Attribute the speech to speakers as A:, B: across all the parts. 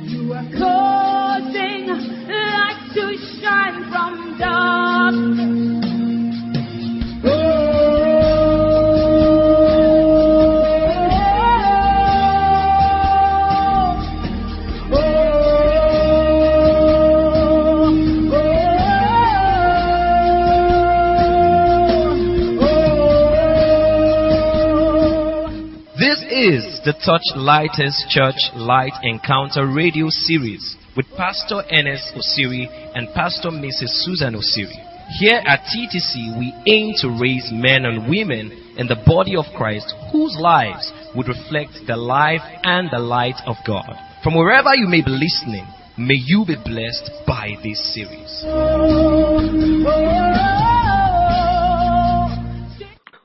A: You are causing light to shine
B: is the Touch Lighters Church Light Encounter radio series with Pastor Ernest Osiri and Pastor Mrs. Susan Osiri. Here at TTC, we aim to raise men and women in the body of Christ whose lives would reflect the life and the light of God. From wherever you may be listening, may you be blessed by this series.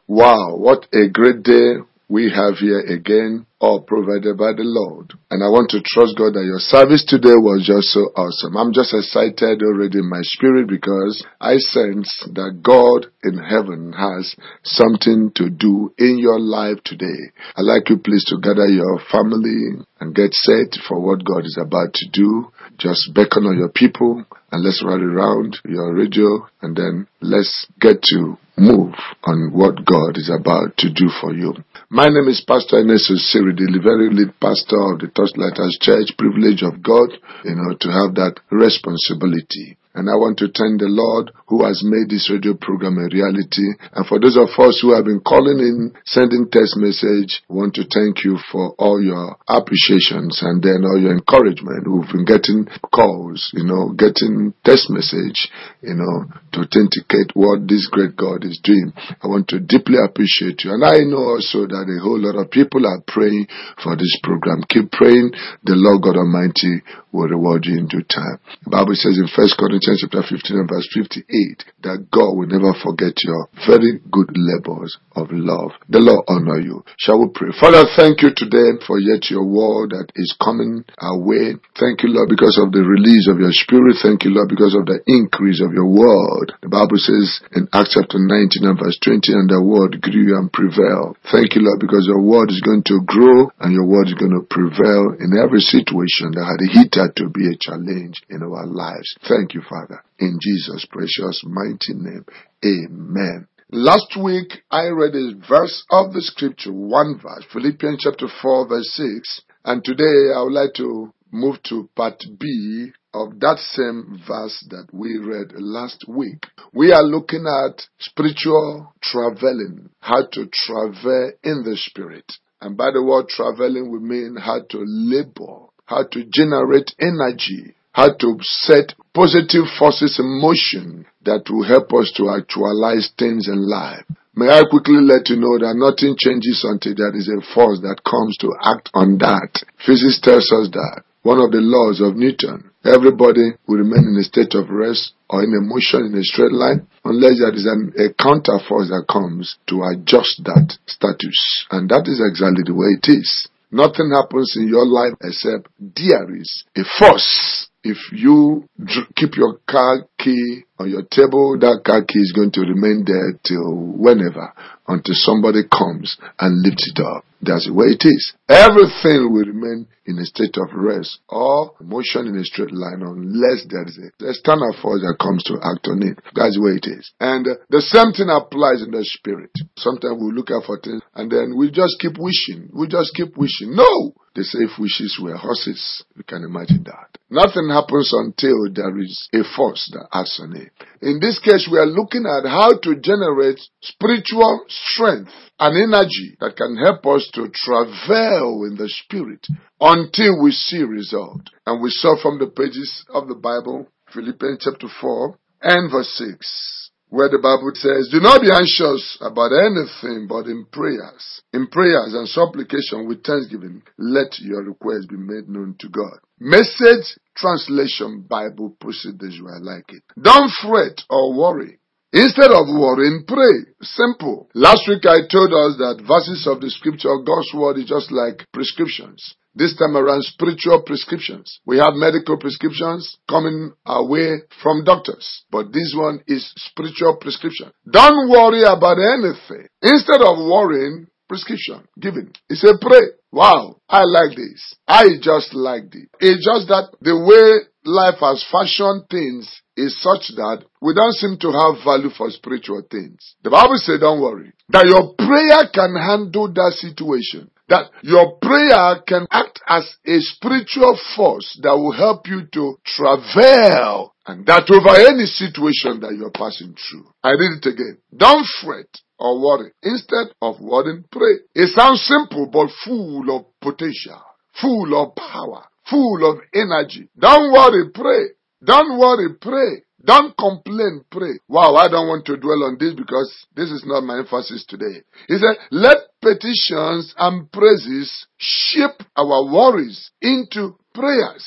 C: Wow, what a great day we have here again, all provided by the Lord. And I want to trust God that your service today was just so awesome. I'm just excited already in my spirit because I sense that God in heaven has something to do in your life today. I'd like you please to gather your family and get set for what God is about to do. Just beckon on your people and let's rally around your radio and then let's get to move on what God is about to do for you. My name is Pastor Ernest Osiri, the very lead pastor of the Touchlighters Church, privilege of God, you know, to have that responsibility. And I want to thank the Lord who has made this radio program a reality. And for those of us who have been calling in, sending text message, I want to thank you for all your appreciations and then all your encouragement. We've been getting calls, you know, getting text message, you know, to authenticate what this great God is doing. I want to deeply appreciate you. And I know also that a whole lot of people are praying for this program. Keep praying. The Lord God Almighty will reward you in due time. The Bible says in 1 Corinthians chapter 15 and verse 58 that God will never forget your very good labors of love. The Lord honor you. Shall we pray? Father, thank you today for yet your word that is coming our way. Thank you, Lord, because of the release of your spirit. Thank you, Lord, because of the increase of your word. The Bible says in Acts chapter 19 and verse 20, and the word grew and prevailed. Thank you, Lord, because your word is going to grow and your word is going to prevail in every situation that had hitherto be a challenge in our lives. Thank you, Father. In Jesus' precious mighty name. Amen. Last week I read a verse of the scripture, one verse, Philippians chapter 4 verse 6. And today I would like to move to part B of that same verse that we read last week. We are looking at spiritual traveling, how to travel in the spirit. And by the word traveling, we mean how to labor, how to generate energy, how to set positive forces in motion that will help us to actualize things in life. May I quickly let you know that nothing changes until there is a force that comes to act on that. Physics tells us that. One of the laws of Newton. Everybody will remain in a state of rest or in a motion in a straight line unless there is an, a counter force that comes to adjust that status. And that is exactly the way it is. Nothing happens in your life except there is a force. If you keep your car key on your table, that car key is going to remain there till whenever, until somebody comes and lifts it up. That's the way it is. Everything will remain in a state of rest or motion in a straight line unless there is a external force that comes to act on it. That's the way it is. And uh, the same thing applies in the spirit. Sometimes we look out for things and then we just keep wishing. We just keep wishing. No! They say if wishes were horses, you can imagine that. Nothing happens until there is a force that acts on it. In this case, we are looking at how to generate spiritual strength and energy that can help us to travail in the spirit until we see result. And we saw from the pages of the Bible, Philippians chapter 4 and verse 6, where the Bible says, Do not be anxious about anything, but in prayers, in prayers and supplication with thanksgiving, let your requests be made known to God. Message translation Bible puts it I like it. Don't fret or worry. Instead of worrying, pray. Simple. Last week I told us that verses of the scripture, God's word is just like prescriptions. This time around, spiritual prescriptions. We have medical prescriptions coming away from doctors, but this one is spiritual prescription. Don't worry about anything. Instead of worrying, prescription given. He said, pray. Wow, I like this. I just like this. It's just that the way life has fashioned things is such that we don't seem to have value for spiritual things. The Bible says, don't worry, that your prayer can handle that situation. That your prayer can act as a spiritual force that will help you to travel and that over any situation that you're passing through. I read it again. Don't fret or worry. Instead of worrying, pray. It sounds simple, but full of potential, full of power, full of energy. Don't worry, pray. Don't worry, pray. Don't complain, pray. Wow, I don't want to dwell on this because this is not my emphasis today. He said, let petitions and praises shape our worries into prayers.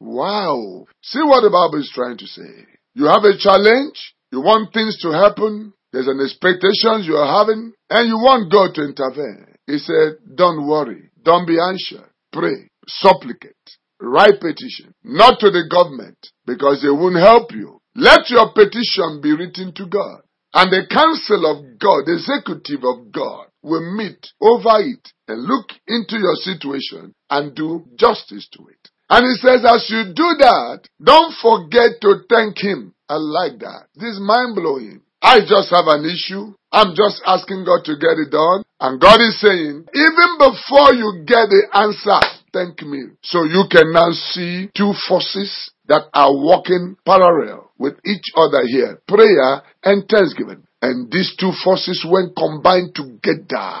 C: Wow. See what the Bible is trying to say. You have a challenge. You want things to happen. There's an expectation you are having and you want God to intervene. He said, don't worry. Don't be anxious. Pray. Supplicate. Write petition. Not to the government because they won't help you. Let your petition be written to God. And the council of God, the executive of God, will meet over it and look into your situation and do justice to it. And he says, as you do that, don't forget to thank him. I like that. This is mind blowing. I just have an issue. I'm just asking God to get it done. And God is saying, even before you get the answer, thank me. So you can now see two forces that are working parallel with each other here. Prayer and thanksgiving. And these two forces when combined together,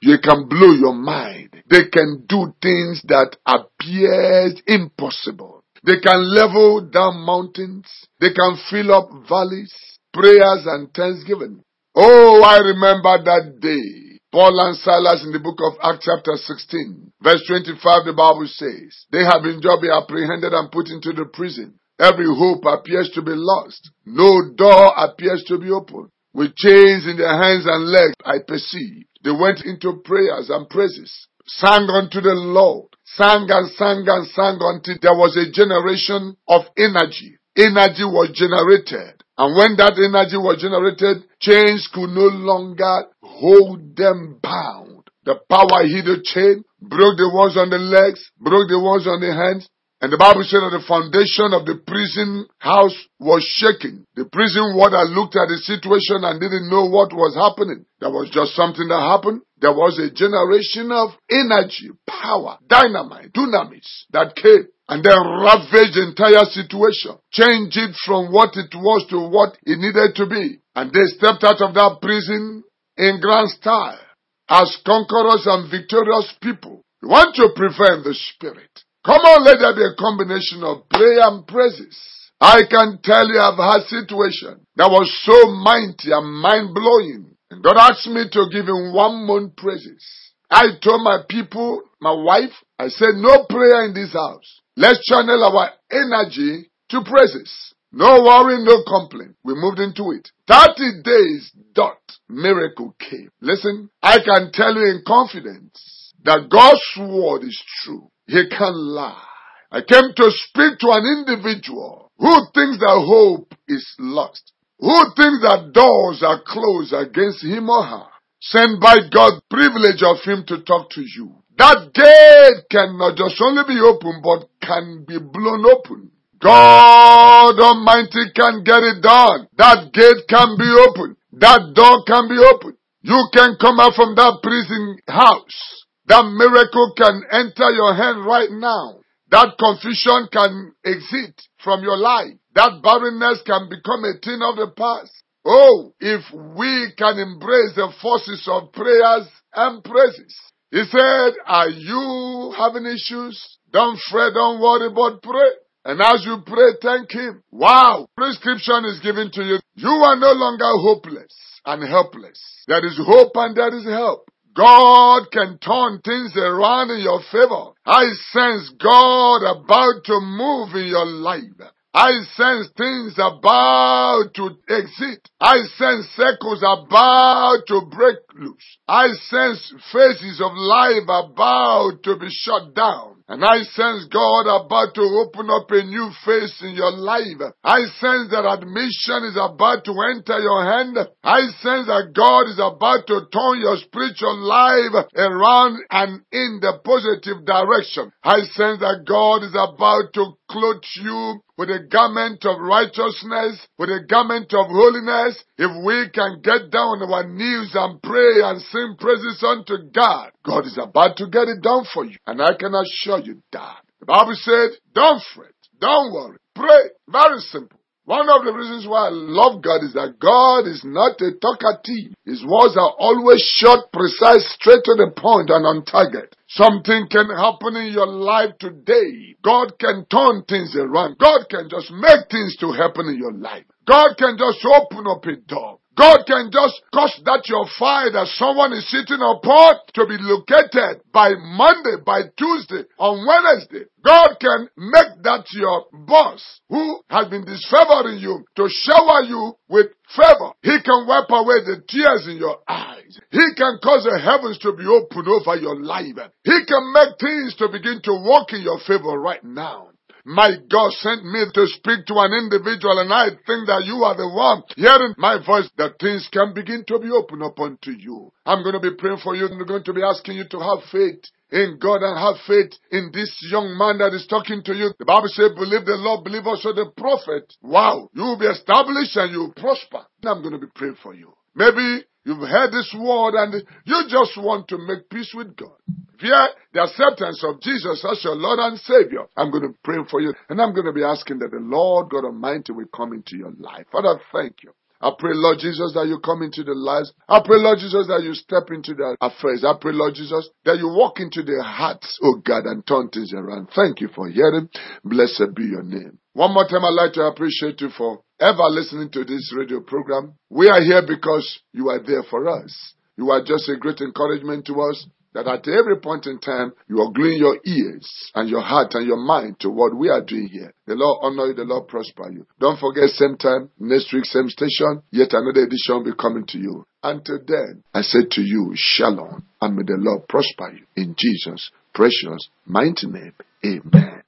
C: you can blow your mind. They can do things that appears impossible. They can level down mountains. They can fill up valleys. Prayers and thanksgiving. Oh, I remember that day. Paul and Silas in the book of Acts chapter 16, verse 25, the Bible says, they have been jobly apprehended and put into the prison. Every hope appears to be lost. No door appears to be open. With chains in their hands and legs, I perceive. They went into prayers and praises, sang unto the Lord, sang and sang and sang until there was a generation of energy. Energy was generated. And when that energy was generated, chains could no longer hold them bound. The power hit the chain, broke the ones on the legs, broke the ones on the hands, and the Bible said that the foundation of the prison house was shaking. The prison warder looked at the situation and didn't know what was happening. There was just something that happened. There was a generation of energy, power, dynamite, dunamis that came and then ravaged the entire situation. Changed it from what it was to what it needed to be. And they stepped out of that prison in grand style as conquerors and victorious people. We want to prevail in the spirit. Come on, let there be a combination of prayer and praises. I can tell you I've had situation that was so mighty and mind blowing. And God asked me to give him one month praises. I told my people, my wife, I said no prayer in this house. Let's channel our energy to praises. No worry, no complaint. We moved into it. 30 days dot miracle came. Listen, I can tell you in confidence that God's word is true. He can't lie. I came to speak to an individual who thinks that hope is lost, who thinks that doors are closed against him or her, sent by God privilege of him to talk to you. That gate cannot just only be open, but can be blown open. God Almighty can get it done. That gate can be open. That door can be open. You can come out from that prison house that miracle can enter your hand right now. That confusion can exit from your life. That barrenness can become a thing of the past. Oh, if we can embrace the forces of prayers and praises. He said, are you having issues? Don't fret, don't worry, but pray. And as you pray, thank Him. Wow! Prescription is given to you. You are no longer hopeless and helpless. There is hope and there is help. God can turn things around in your favor. I sense God about to move in your life. I sense things about to exit. I sense circles about to break loose. I sense phases of life about to be shut down. And I sense God about to open up a new face in your life. I sense that admission is about to enter your hand. I sense that God is about to turn your spiritual life around and in the positive direction. I sense that God is about to clothe you with a garment of righteousness, with a garment of holiness, if we can get down on our knees and pray and sing praises unto God, God is about to get it done for you. And I can assure you that. The Bible said, don't fret, don't worry, pray. Very simple. One of the reasons why I love God is that God is not a talkative. His words are always short, precise, straight to the point and on target. Something can happen in your life today. God can turn things around. God can just make things to happen in your life. God can just open up a door. God can just cause that your fire that someone is sitting upon to be located by Monday, by Tuesday, on Wednesday. God can make that your boss who has been disfavoring you to shower you with favor. He can wipe away the tears in your eyes. He can cause the heavens to be open over your life. He can make things to begin to work in your favor right now. My God sent me to speak to an individual and I think that you are the one hearing my voice that things can begin to be opened up unto you. I'm going to be praying for you and I'm going to be asking you to have faith in God and have faith in this young man that is talking to you. The Bible says, believe the Lord, believe also the prophet. Wow. You will be established and you will prosper. I'm going to be praying for you. Maybe You've heard this word and you just want to make peace with God. Via the acceptance of Jesus as your Lord and Savior. I'm going to pray for you and I'm going to be asking that the Lord God Almighty will come into your life. Father, thank you. I pray, Lord Jesus, that you come into the lives. I pray, Lord Jesus, that you step into their affairs. I pray, Lord Jesus, that you walk into their hearts, oh God, and turn things around. Thank you for hearing. Blessed be your name. One more time, I'd like to appreciate you for ever listening to this radio program. We are here because you are there for us. You are just a great encouragement to us that at every point in time you are gluing your ears and your heart and your mind to what we are doing here. The Lord honor you, the Lord prosper you. Don't forget same time, next week, same station, yet another edition will be coming to you. Until then, I say to you, Shalom, and may the Lord prosper you. In Jesus' precious, mighty name, Amen.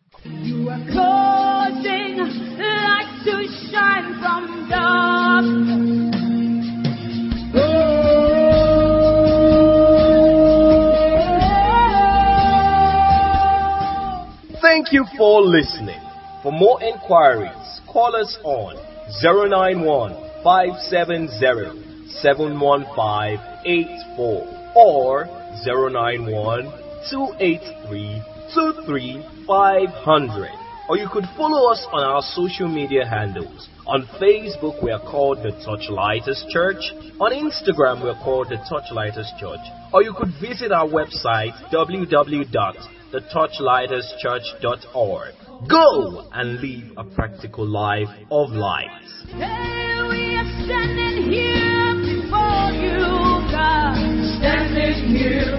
B: Thank you for listening. For more inquiries, call us on 091 570 71584 or 091 283 23500. Or you could follow us on our social media handles. On Facebook, we are called the Touchlighters Church. On Instagram, we are called the Touchlighters Church. Or you could visit our website thetouchlighthousechurch.org. Go and live a practical life of light.
A: Hey, we are standing here before you, God. Standing here.